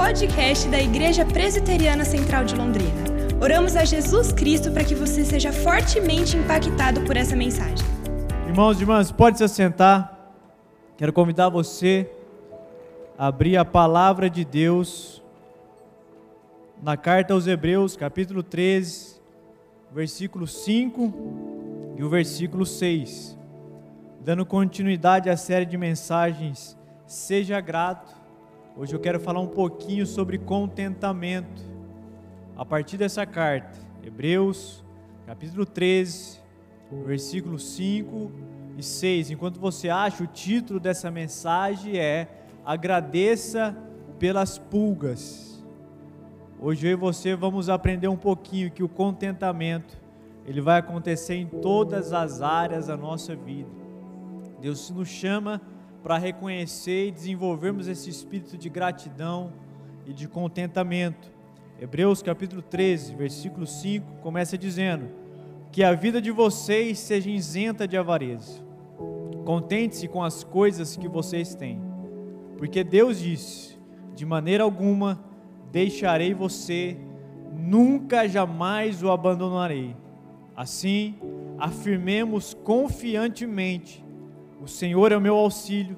podcast da Igreja Presbiteriana Central de Londrina. Oramos a Jesus Cristo para que você seja fortemente impactado por essa mensagem. Irmãos e irmãs, pode se assentar. Quero convidar você a abrir a palavra de Deus na carta aos Hebreus, capítulo 13, versículo 5 e o versículo 6. Dando continuidade à série de mensagens Seja Grato. Hoje eu quero falar um pouquinho sobre contentamento. A partir dessa carta, Hebreus, capítulo 13, versículos 5 e 6. Enquanto você acha, o título dessa mensagem é Agradeça pelas pulgas. Hoje eu e você vamos aprender um pouquinho que o contentamento ele vai acontecer em todas as áreas da nossa vida. Deus nos chama para reconhecer e desenvolvermos esse espírito de gratidão e de contentamento. Hebreus capítulo 13, versículo 5 começa dizendo: Que a vida de vocês seja isenta de avareza. Contente-se com as coisas que vocês têm, porque Deus disse: De maneira alguma deixarei você, nunca jamais o abandonarei. Assim, afirmemos confiantemente o Senhor é o meu auxílio,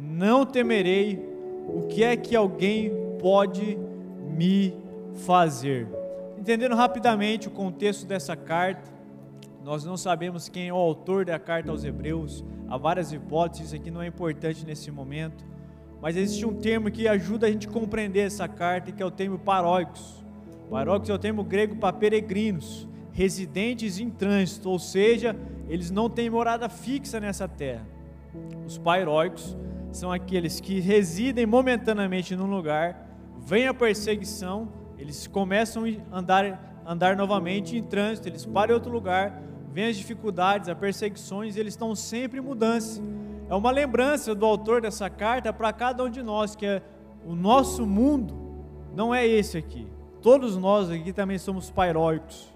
não temerei o que é que alguém pode me fazer. Entendendo rapidamente o contexto dessa carta, nós não sabemos quem é o autor da carta aos Hebreus, há várias hipóteses, isso aqui não é importante nesse momento, mas existe um termo que ajuda a gente a compreender essa carta, que é o termo paróicos. Paróicos é o termo grego para peregrinos, residentes em trânsito, ou seja, eles não têm morada fixa nessa terra. Os pairóicos são aqueles que residem momentaneamente num lugar, vem a perseguição, eles começam a andar, andar novamente em trânsito, eles param em outro lugar, vêm as dificuldades, as perseguições, eles estão sempre em mudança. É uma lembrança do autor dessa carta para cada um de nós, que é o nosso mundo não é esse aqui. Todos nós aqui também somos pairóicos.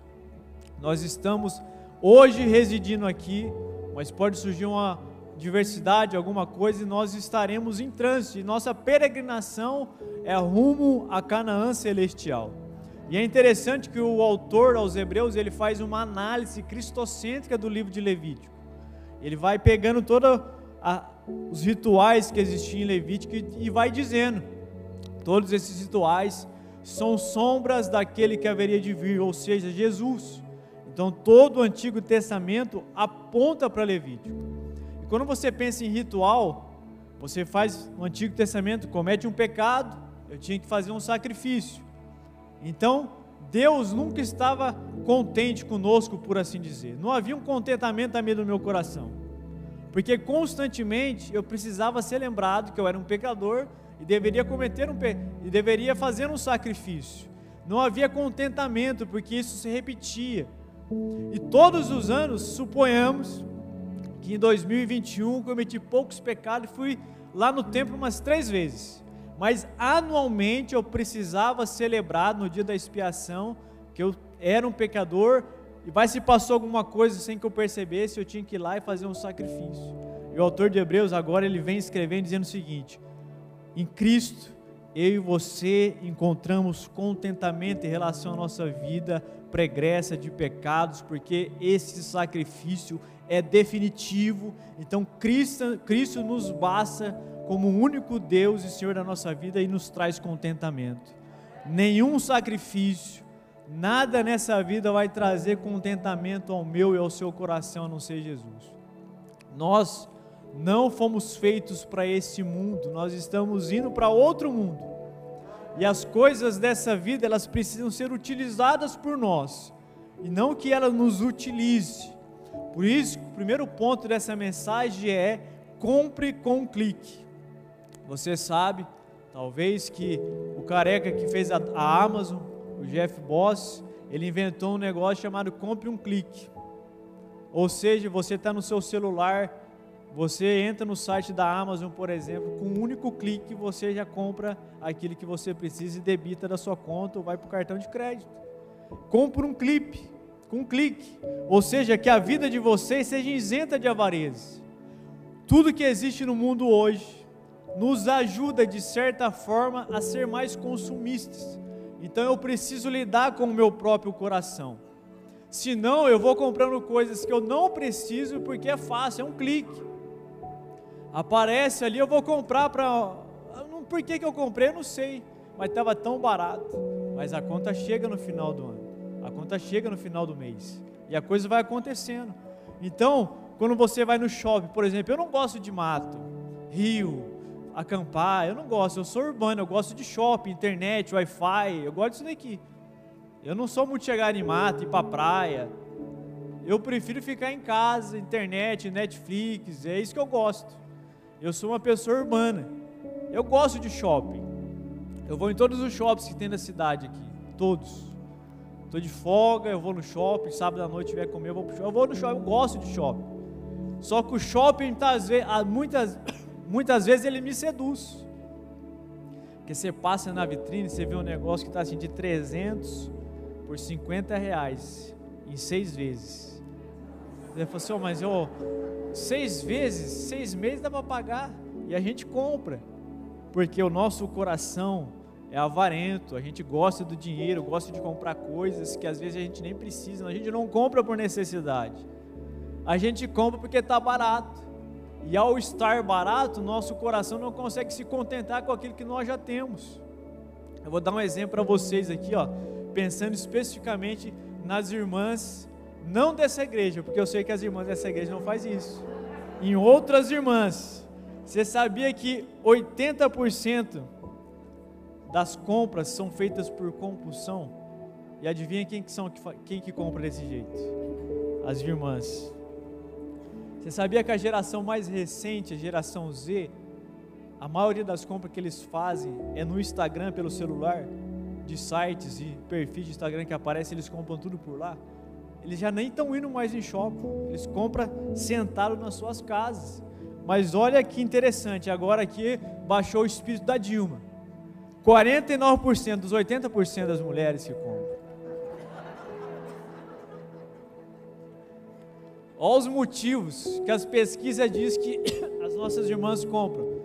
Nós estamos hoje residindo aqui, mas pode surgir uma diversidade, alguma coisa, e nós estaremos em trânsito. E nossa peregrinação é rumo a Canaã celestial. E é interessante que o autor aos Hebreus ele faz uma análise cristocêntrica do livro de Levítico. Ele vai pegando todos os rituais que existiam em Levítico e vai dizendo: todos esses rituais são sombras daquele que haveria de vir, ou seja, Jesus. Então todo o Antigo Testamento aponta para Levítico. Quando você pensa em ritual, você faz no Antigo Testamento, comete um pecado, eu tinha que fazer um sacrifício. Então, Deus nunca estava contente conosco, por assim dizer. Não havia um contentamento a meio do meu coração. Porque constantemente eu precisava ser lembrado que eu era um pecador e deveria cometer um pe... e deveria fazer um sacrifício. Não havia contentamento, porque isso se repetia. E todos os anos, suponhamos, que em 2021 cometi poucos pecados e fui lá no templo umas três vezes. Mas anualmente eu precisava celebrar no dia da expiação que eu era um pecador e vai se passou alguma coisa sem que eu percebesse, eu tinha que ir lá e fazer um sacrifício. E o autor de Hebreus agora ele vem escrevendo dizendo o seguinte: em Cristo eu e você encontramos contentamento em relação à nossa vida pregressa de pecados, porque esse sacrifício é definitivo. Então Cristo, Cristo nos basta como o único Deus e Senhor da nossa vida e nos traz contentamento. Nenhum sacrifício, nada nessa vida vai trazer contentamento ao meu e ao seu coração a não ser Jesus. Nós não fomos feitos para esse mundo, nós estamos indo para outro mundo. E as coisas dessa vida, elas precisam ser utilizadas por nós, e não que ela nos utilize. Por isso, o primeiro ponto dessa mensagem é: compre com um clique. Você sabe, talvez, que o careca que fez a, Amazon, o Jeff Boss, ele inventou um negócio chamado compre um clique. Ou seja, você está no seu celular, você entra no site da Amazon, por exemplo, com um único clique você já compra aquilo que você precisa e debita da sua conta ou vai para o cartão de crédito. Compre um clipe com um clique. Ou seja, que a vida de vocês seja isenta de avareza. Tudo que existe no mundo hoje nos ajuda de certa forma a ser mais consumistas. Então eu preciso lidar com o meu próprio coração. Senão eu vou comprando coisas que eu não preciso porque é fácil, é um clique. Aparece ali, eu vou comprar para. Por que, que eu comprei? Eu não sei. Mas estava tão barato. Mas a conta chega no final do ano. A conta chega no final do mês. E a coisa vai acontecendo. Então, quando você vai no shopping, por exemplo, eu não gosto de mato, rio, acampar, eu não gosto, eu sou urbano, eu gosto de shopping, internet, Wi-Fi, eu gosto disso daqui. Eu não sou muito chegar em mato, ir pra praia. Eu prefiro ficar em casa, internet, Netflix, é isso que eu gosto. Eu sou uma pessoa urbana. Eu gosto de shopping. Eu vou em todos os shoppings que tem na cidade aqui, todos. Estou de folga, eu vou no shopping, sábado à noite tiver comer, eu vou pro shopping. Eu vou no shopping, eu gosto de shopping. Só que o shopping, muitas, muitas vezes, ele me seduz. Porque você passa na vitrine, você vê um negócio que está assim de 300 por 50 reais em seis vezes. Você fala assim, oh, mas eu, seis vezes, seis meses dá para pagar. E a gente compra. Porque o nosso coração é avarento, a gente gosta do dinheiro, gosta de comprar coisas que às vezes a gente nem precisa, a gente não compra por necessidade a gente compra porque está barato. E ao estar barato, nosso coração não consegue se contentar com aquilo que nós já temos. Eu vou dar um exemplo para vocês aqui, ó, pensando especificamente nas irmãs, não dessa igreja, porque eu sei que as irmãs dessa igreja não faz isso. Em outras irmãs, você sabia que 80% das compras são feitas por compulsão? E adivinha quem que são quem que compra desse jeito? As irmãs. Você sabia que a geração mais recente, a geração Z, a maioria das compras que eles fazem é no Instagram pelo celular, de sites e perfis de Instagram que aparecem, eles compram tudo por lá. Eles já nem estão indo mais em shopping, eles compram sentado nas suas casas. Mas olha que interessante, agora aqui baixou o espírito da Dilma. 49% dos 80% das mulheres que compram. Olha os motivos que as pesquisas dizem que as nossas irmãs compram.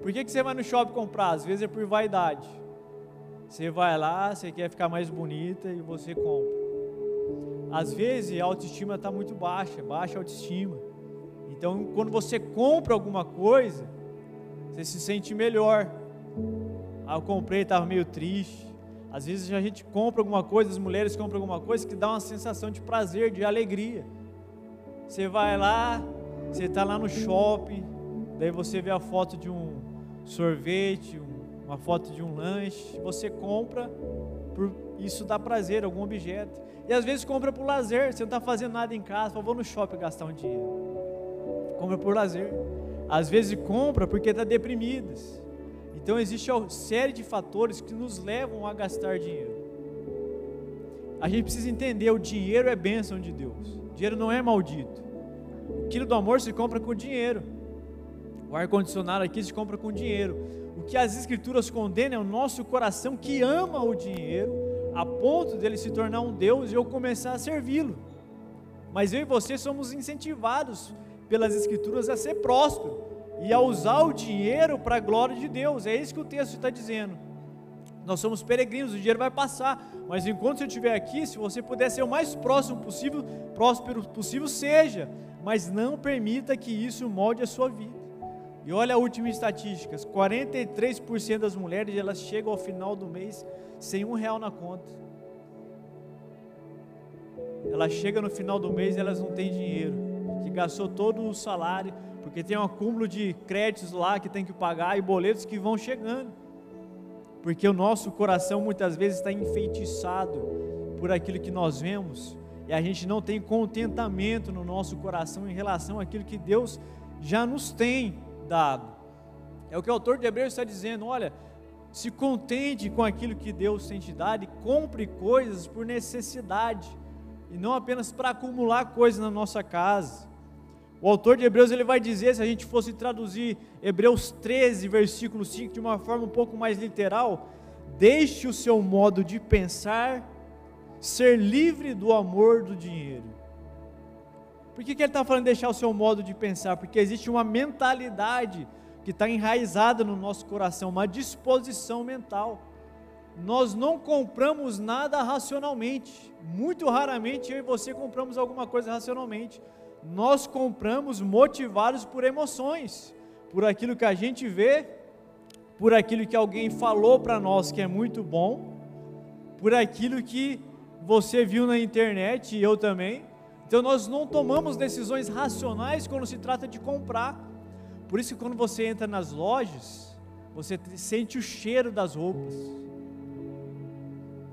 Por que, que você vai no shopping comprar? Às vezes é por vaidade. Você vai lá, você quer ficar mais bonita e você compra. Às vezes a autoestima está muito baixa, baixa autoestima. Então, quando você compra alguma coisa, você se sente melhor. Ah, eu comprei, estava meio triste. Às vezes a gente compra alguma coisa, as mulheres compram alguma coisa que dá uma sensação de prazer, de alegria. Você vai lá, você está lá no shopping, daí você vê a foto de um sorvete, uma foto de um lanche, você compra, por isso dá prazer, algum objeto. E às vezes compra por lazer, você não está fazendo nada em casa, fala, vou no shopping gastar um dinheiro. Compra por lazer. Às vezes compra porque está deprimidas. Então existe uma série de fatores que nos levam a gastar dinheiro. A gente precisa entender, o dinheiro é bênção de Deus. O dinheiro não é maldito. O quilo do amor se compra com dinheiro. O ar-condicionado aqui se compra com dinheiro. O que as escrituras condenam é o nosso coração que ama o dinheiro, a ponto dele se tornar um Deus e eu começar a servi-lo. Mas eu e você somos incentivados pelas escrituras a ser próspero e a usar o dinheiro para a glória de Deus. É isso que o texto está dizendo. Nós somos peregrinos, o dinheiro vai passar, mas enquanto eu estiver aqui, se você puder ser o mais próximo possível, próspero possível, seja, mas não permita que isso molde a sua vida. E olha a última estatística: 43% das mulheres elas chegam ao final do mês sem um real na conta. Ela chega no final do mês e elas não têm dinheiro, que gastou todo o salário, porque tem um acúmulo de créditos lá que tem que pagar e boletos que vão chegando porque o nosso coração muitas vezes está enfeitiçado por aquilo que nós vemos e a gente não tem contentamento no nosso coração em relação àquilo que Deus já nos tem dado. É o que o autor de Hebreus está dizendo: olha, se contente com aquilo que Deus tem te dado e compre coisas por necessidade e não apenas para acumular coisas na nossa casa. O autor de Hebreus ele vai dizer, se a gente fosse traduzir Hebreus 13, versículo 5, de uma forma um pouco mais literal, deixe o seu modo de pensar ser livre do amor do dinheiro. Por que, que ele está falando deixar o seu modo de pensar? Porque existe uma mentalidade que está enraizada no nosso coração, uma disposição mental. Nós não compramos nada racionalmente. Muito raramente eu e você compramos alguma coisa racionalmente. Nós compramos motivados por emoções, por aquilo que a gente vê, por aquilo que alguém falou para nós que é muito bom, por aquilo que você viu na internet e eu também. Então nós não tomamos decisões racionais quando se trata de comprar. Por isso que quando você entra nas lojas, você sente o cheiro das roupas.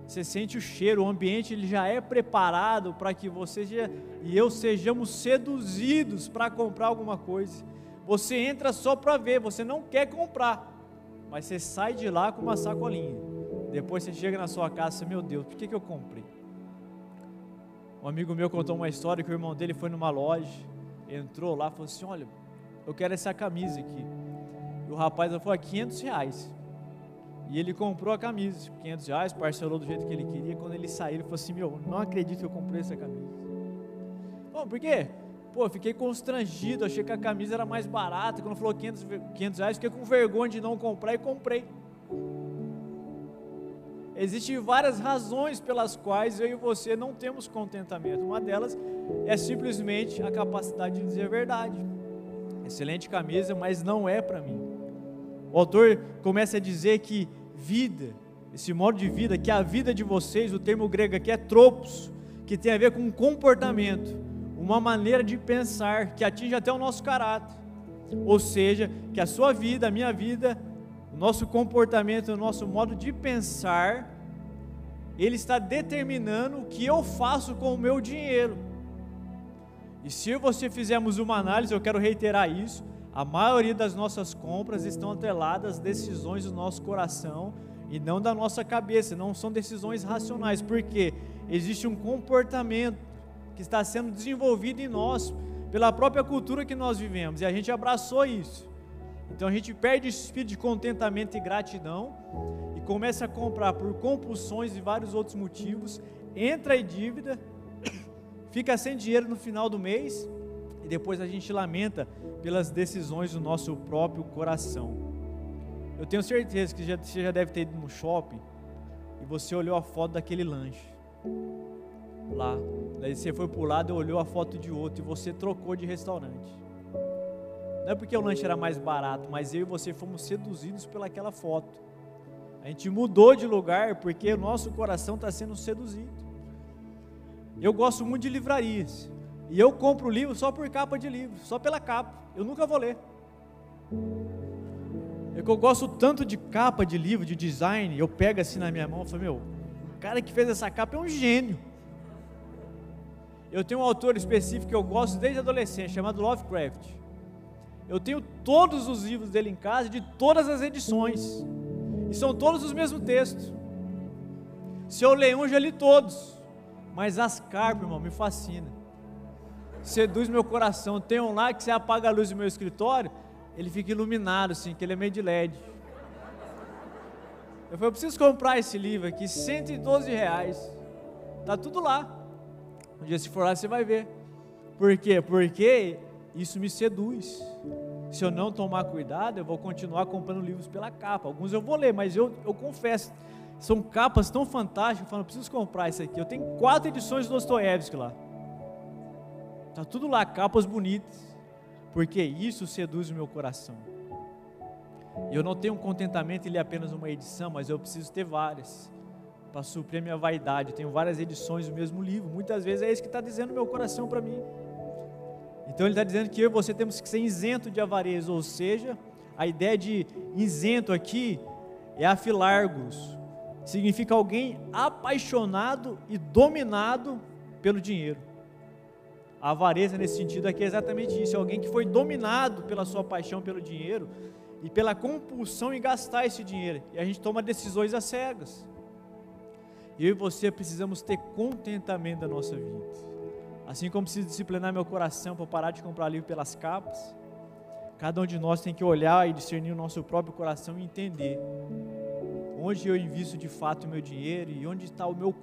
Você sente o cheiro, o ambiente ele já é preparado para que você e eu sejamos seduzidos para comprar alguma coisa. Você entra só para ver, você não quer comprar, mas você sai de lá com uma sacolinha. Depois você chega na sua casa, meu Deus, por que, que eu comprei? Um amigo meu contou uma história que o irmão dele foi numa loja, entrou lá falou assim: Olha, eu quero essa camisa aqui. E o rapaz falou: 500 reais. E ele comprou a camisa, 500 reais, parcelou do jeito que ele queria. Quando ele saiu, ele falou assim: Meu, não acredito que eu comprei essa camisa. Bom, por quê? Pô, fiquei constrangido, achei que a camisa era mais barata. Quando falou 500, 500 reais, fiquei com vergonha de não comprar e comprei. Existem várias razões pelas quais eu e você não temos contentamento. Uma delas é simplesmente a capacidade de dizer a verdade. Excelente camisa, mas não é para mim. O autor começa a dizer que vida, esse modo de vida, que a vida de vocês, o termo grego aqui é tropos, que tem a ver com comportamento, uma maneira de pensar que atinge até o nosso caráter. Ou seja, que a sua vida, a minha vida, nosso comportamento, o nosso modo de pensar, ele está determinando o que eu faço com o meu dinheiro. E se você fizermos uma análise, eu quero reiterar isso, a maioria das nossas compras estão atreladas às decisões do nosso coração e não da nossa cabeça, não são decisões racionais, porque existe um comportamento que está sendo desenvolvido em nós pela própria cultura que nós vivemos e a gente abraçou isso. Então a gente perde esse espírito de contentamento e gratidão e começa a comprar por compulsões e vários outros motivos, entra em dívida, fica sem dinheiro no final do mês depois a gente lamenta pelas decisões do nosso próprio coração. Eu tenho certeza que você já deve ter ido no shopping e você olhou a foto daquele lanche lá. Daí você foi para o lado e olhou a foto de outro e você trocou de restaurante. Não é porque o lanche era mais barato, mas eu e você fomos seduzidos pelaquela foto. A gente mudou de lugar porque o nosso coração está sendo seduzido. Eu gosto muito de livrarias. E eu compro livro só por capa de livro, só pela capa. Eu nunca vou ler. É que eu gosto tanto de capa de livro, de design, eu pego assim na minha mão e falo, meu, o cara que fez essa capa é um gênio. Eu tenho um autor específico que eu gosto desde adolescente, chamado Lovecraft. Eu tenho todos os livros dele em casa, de todas as edições. E são todos os mesmos textos. Se eu ler um, já li todos. Mas as carpas, irmão, me fascina. Seduz meu coração. Tem um lá que você apaga a luz do meu escritório, ele fica iluminado, assim, que ele é meio de LED. Eu falei, eu preciso comprar esse livro aqui, 112 reais. Tá tudo lá. Um dia se for lá, você vai ver. Por quê? Porque isso me seduz. Se eu não tomar cuidado, eu vou continuar comprando livros pela capa. Alguns eu vou ler, mas eu, eu confesso, são capas tão fantásticas, eu falo, preciso comprar isso aqui. Eu tenho quatro edições do Dostoiévski lá. Tá tudo lá, capas bonitas. Porque isso seduz o meu coração. Eu não tenho contentamento em ler apenas uma edição, mas eu preciso ter várias para suprir a minha vaidade. Eu tenho várias edições do mesmo livro. Muitas vezes é isso que está dizendo meu coração para mim. Então ele está dizendo que eu e você temos que ser isento de avareza, ou seja, a ideia de isento aqui é afilargos, significa alguém apaixonado e dominado pelo dinheiro. A avareza nesse sentido aqui é exatamente isso, é alguém que foi dominado pela sua paixão pelo dinheiro e pela compulsão em gastar esse dinheiro. E a gente toma decisões às cegas. Eu e você precisamos ter contentamento da nossa vida. Assim como preciso disciplinar meu coração para parar de comprar livro pelas capas, cada um de nós tem que olhar e discernir o nosso próprio coração e entender onde eu invisto de fato o meu dinheiro e onde está o meu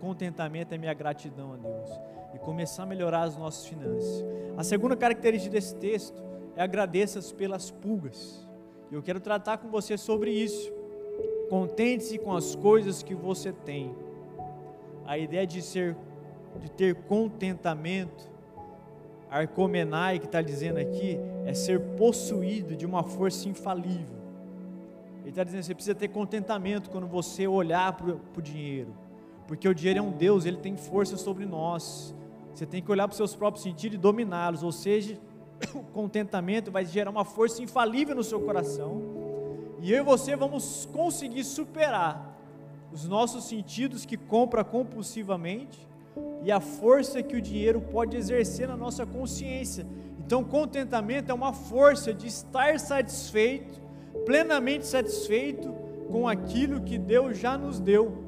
contentamento e a minha gratidão a Deus. E começar a melhorar as nossas finanças. A segunda característica desse texto é agradeça pelas pulgas. E eu quero tratar com você sobre isso. Contente-se com as coisas que você tem. A ideia de ser, de ter contentamento, Arcomenai que está dizendo aqui, é ser possuído de uma força infalível. Ele está dizendo você precisa ter contentamento quando você olhar para o dinheiro, porque o dinheiro é um Deus, ele tem força sobre nós. Você tem que olhar para os seus próprios sentidos e dominá-los, ou seja, o contentamento vai gerar uma força infalível no seu coração. E eu e você vamos conseguir superar os nossos sentidos que compra compulsivamente e a força que o dinheiro pode exercer na nossa consciência. Então, contentamento é uma força de estar satisfeito, plenamente satisfeito com aquilo que Deus já nos deu.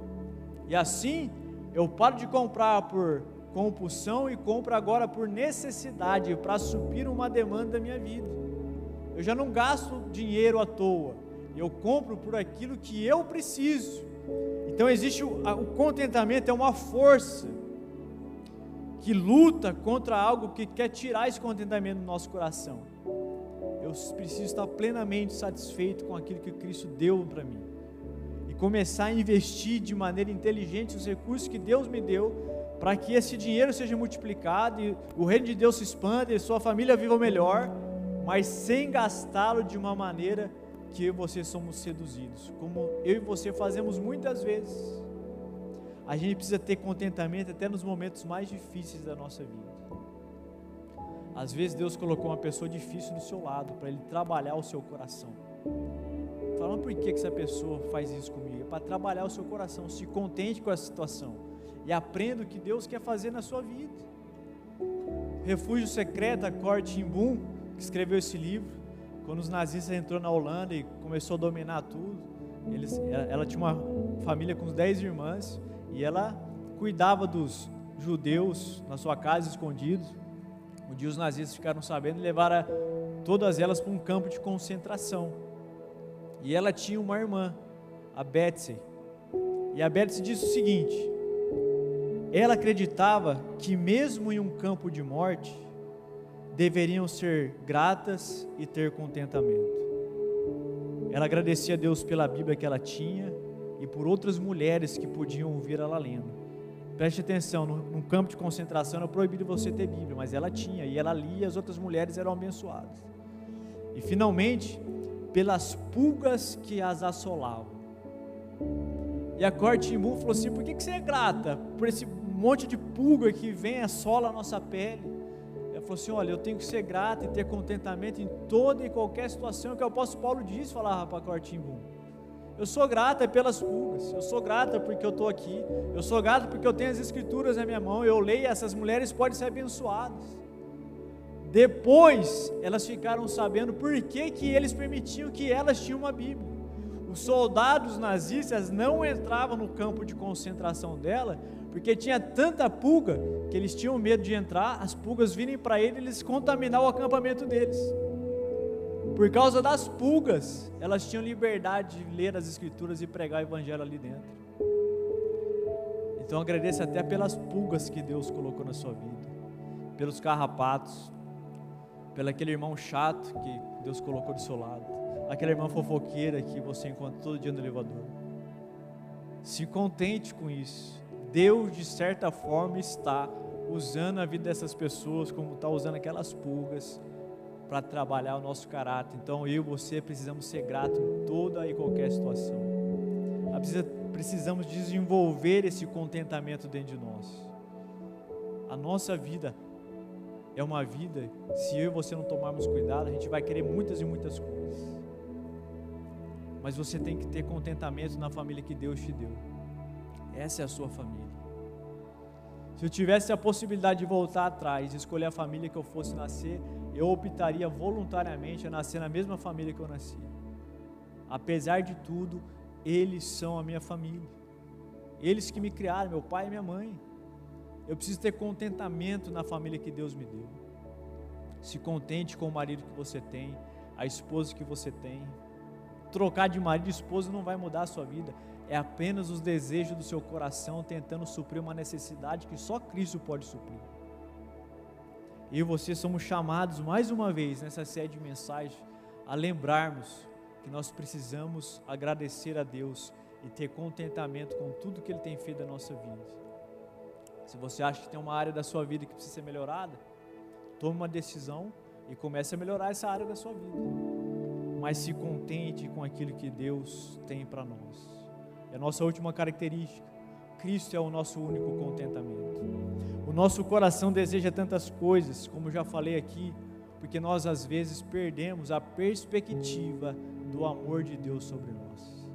E assim, eu paro de comprar por compulsão e compro agora por necessidade, para suprir uma demanda da minha vida. Eu já não gasto dinheiro à toa, eu compro por aquilo que eu preciso. Então existe o, o contentamento, é uma força que luta contra algo que quer tirar esse contentamento do nosso coração. Eu preciso estar plenamente satisfeito com aquilo que Cristo deu para mim. E começar a investir de maneira inteligente os recursos que Deus me deu, para que esse dinheiro seja multiplicado e o reino de Deus se expanda e sua família viva melhor, mas sem gastá-lo de uma maneira que eu e você somos seduzidos, como eu e você fazemos muitas vezes. A gente precisa ter contentamento até nos momentos mais difíceis da nossa vida. Às vezes Deus colocou uma pessoa difícil do seu lado para ele trabalhar o seu coração. Fala, por que, que essa pessoa faz isso comigo? É para trabalhar o seu coração, se contente com a situação e aprenda o que Deus quer fazer na sua vida. Refúgio Secreto, Corte Boom, que escreveu esse livro, quando os nazistas entrou na Holanda e começou a dominar tudo, eles, ela, ela tinha uma família com 10 irmãs e ela cuidava dos judeus na sua casa escondidos. Um dia os nazistas ficaram sabendo e levaram todas elas para um campo de concentração. E ela tinha uma irmã, a Betsy. E a Betsy disse o seguinte: ela acreditava que mesmo em um campo de morte, deveriam ser gratas e ter contentamento. Ela agradecia a Deus pela Bíblia que ela tinha e por outras mulheres que podiam ouvir ela lendo. Preste atenção, num campo de concentração era proibido você ter Bíblia, mas ela tinha, e ela lia, as outras mulheres eram abençoadas. E finalmente, pelas pulgas que as assolavam. E a corte imu falou assim: por que, que você é grata por esse monte de pulga que vem assola a nossa pele? Ela falou assim: olha, eu tenho que ser grata e ter contentamento em toda e qualquer situação que o apóstolo Paulo diz, falava para a corte imu. Eu sou grata pelas pulgas, eu sou grata porque eu estou aqui, eu sou grata porque eu tenho as escrituras na minha mão, eu leio, essas mulheres podem ser abençoadas. Depois elas ficaram sabendo por que, que eles permitiam que elas tinham uma Bíblia. Os soldados nazistas não entravam no campo de concentração dela, porque tinha tanta pulga que eles tinham medo de entrar, as pulgas virem para eles e contaminar o acampamento deles. Por causa das pulgas, elas tinham liberdade de ler as escrituras e pregar o evangelho ali dentro. Então agradeça até pelas pulgas que Deus colocou na sua vida, pelos carrapatos, pelo aquele irmão chato que Deus colocou do seu lado, aquela irmã fofoqueira que você encontra todo dia no elevador. Se contente com isso. Deus, de certa forma, está usando a vida dessas pessoas como está usando aquelas pulgas para trabalhar o nosso caráter. Então eu e você precisamos ser gratos em toda e qualquer situação. Precisamos desenvolver esse contentamento dentro de nós. A nossa vida é uma vida, se eu e você não tomarmos cuidado, a gente vai querer muitas e muitas coisas. Mas você tem que ter contentamento na família que Deus te deu. Essa é a sua família. Se eu tivesse a possibilidade de voltar atrás escolher a família que eu fosse nascer, eu optaria voluntariamente a nascer na mesma família que eu nasci. Apesar de tudo, eles são a minha família. Eles que me criaram, meu pai e minha mãe. Eu preciso ter contentamento na família que Deus me deu. Se contente com o marido que você tem, a esposa que você tem. Trocar de marido e esposa não vai mudar a sua vida. É apenas os desejos do seu coração tentando suprir uma necessidade que só Cristo pode suprir. Eu e você somos chamados mais uma vez nessa série de mensagens a lembrarmos que nós precisamos agradecer a Deus e ter contentamento com tudo que Ele tem feito na nossa vida. Se você acha que tem uma área da sua vida que precisa ser melhorada, tome uma decisão e comece a melhorar essa área da sua vida. Mas se contente com aquilo que Deus tem para nós. É a nossa última característica. Cristo é o nosso único contentamento. O nosso coração deseja tantas coisas, como já falei aqui, porque nós às vezes perdemos a perspectiva do amor de Deus sobre nós.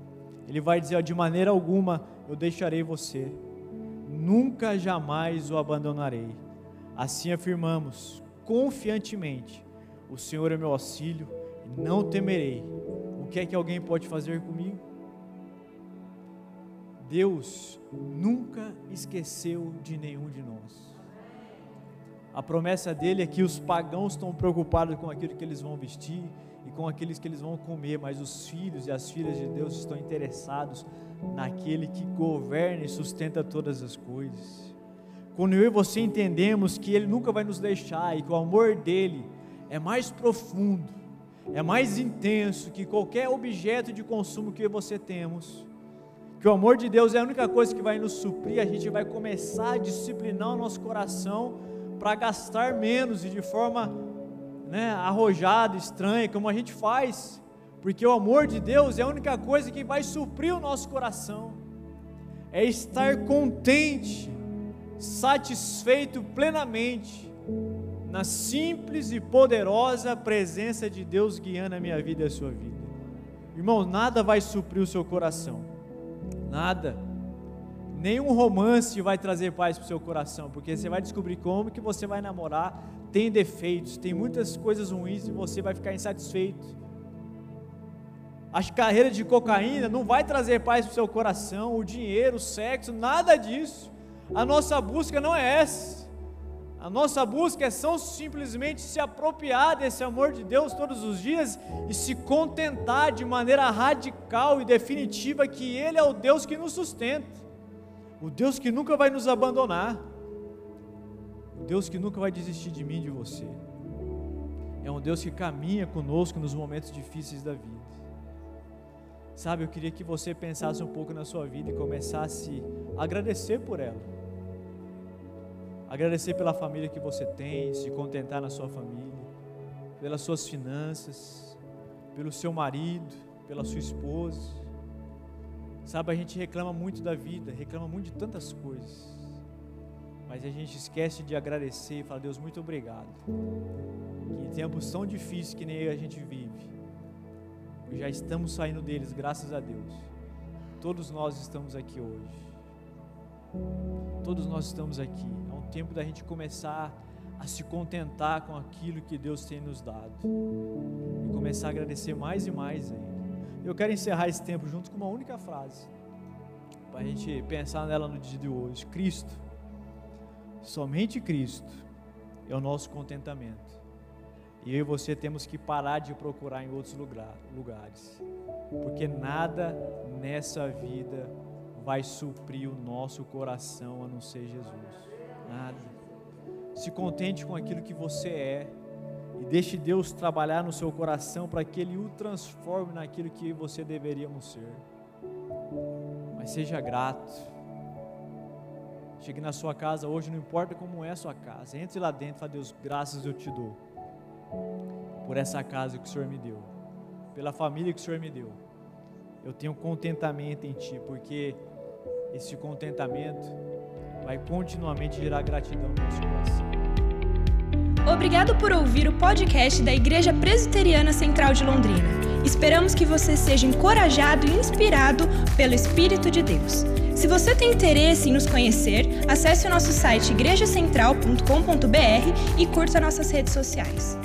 Ele vai dizer: de maneira alguma eu deixarei você, nunca jamais o abandonarei. Assim afirmamos confiantemente: o Senhor é meu auxílio não temerei. O que é que alguém pode fazer comigo? Deus nunca esqueceu de nenhum de nós. A promessa dele é que os pagãos estão preocupados com aquilo que eles vão vestir e com aqueles que eles vão comer, mas os filhos e as filhas de Deus estão interessados naquele que governa e sustenta todas as coisas. Quando eu e você entendemos que Ele nunca vai nos deixar e que o amor dele é mais profundo, é mais intenso que qualquer objeto de consumo que você temos, que o amor de Deus é a única coisa que vai nos suprir, a gente vai começar a disciplinar o nosso coração para gastar menos e de forma né, arrojada, estranha, como a gente faz, porque o amor de Deus é a única coisa que vai suprir o nosso coração, é estar contente, satisfeito plenamente, na simples e poderosa presença de Deus guiando a minha vida e a sua vida. Irmão, nada vai suprir o seu coração Nada. Nenhum romance vai trazer paz para o seu coração, porque você vai descobrir como que você vai namorar, tem defeitos, tem muitas coisas ruins e você vai ficar insatisfeito. As carreiras de cocaína não vai trazer paz para o seu coração, o dinheiro, o sexo, nada disso. A nossa busca não é essa. A nossa busca é são simplesmente se apropriar desse amor de Deus todos os dias e se contentar de maneira radical e definitiva que Ele é o Deus que nos sustenta, o Deus que nunca vai nos abandonar, o Deus que nunca vai desistir de mim e de você. É um Deus que caminha conosco nos momentos difíceis da vida. Sabe, eu queria que você pensasse um pouco na sua vida e começasse a agradecer por ela Agradecer pela família que você tem, se contentar na sua família, pelas suas finanças, pelo seu marido, pela sua esposa. Sabe, a gente reclama muito da vida, reclama muito de tantas coisas. Mas a gente esquece de agradecer e falar, Deus, muito obrigado. Que em tempos tão difíceis que nem a gente vive, já estamos saindo deles, graças a Deus. Todos nós estamos aqui hoje. Todos nós estamos aqui. Tempo da gente começar a se contentar com aquilo que Deus tem nos dado e começar a agradecer mais e mais ainda. Eu quero encerrar esse tempo junto com uma única frase para a gente pensar nela no dia de hoje. Cristo, somente Cristo é o nosso contentamento. E eu e você temos que parar de procurar em outros lugares, porque nada nessa vida vai suprir o nosso coração a não ser Jesus. Nada. Se contente com aquilo que você é e deixe Deus trabalhar no seu coração para que Ele o transforme naquilo que você deveríamos ser. Mas seja grato. Chegue na sua casa hoje, não importa como é a sua casa, entre lá dentro e fala: Deus, graças eu te dou por essa casa que o Senhor me deu, pela família que o Senhor me deu. Eu tenho contentamento em Ti, porque esse contentamento vai continuamente gerar gratidão no nosso coração. Obrigado por ouvir o podcast da Igreja Presbiteriana Central de Londrina. Esperamos que você seja encorajado e inspirado pelo Espírito de Deus. Se você tem interesse em nos conhecer, acesse o nosso site igrejacentral.com.br e curta nossas redes sociais.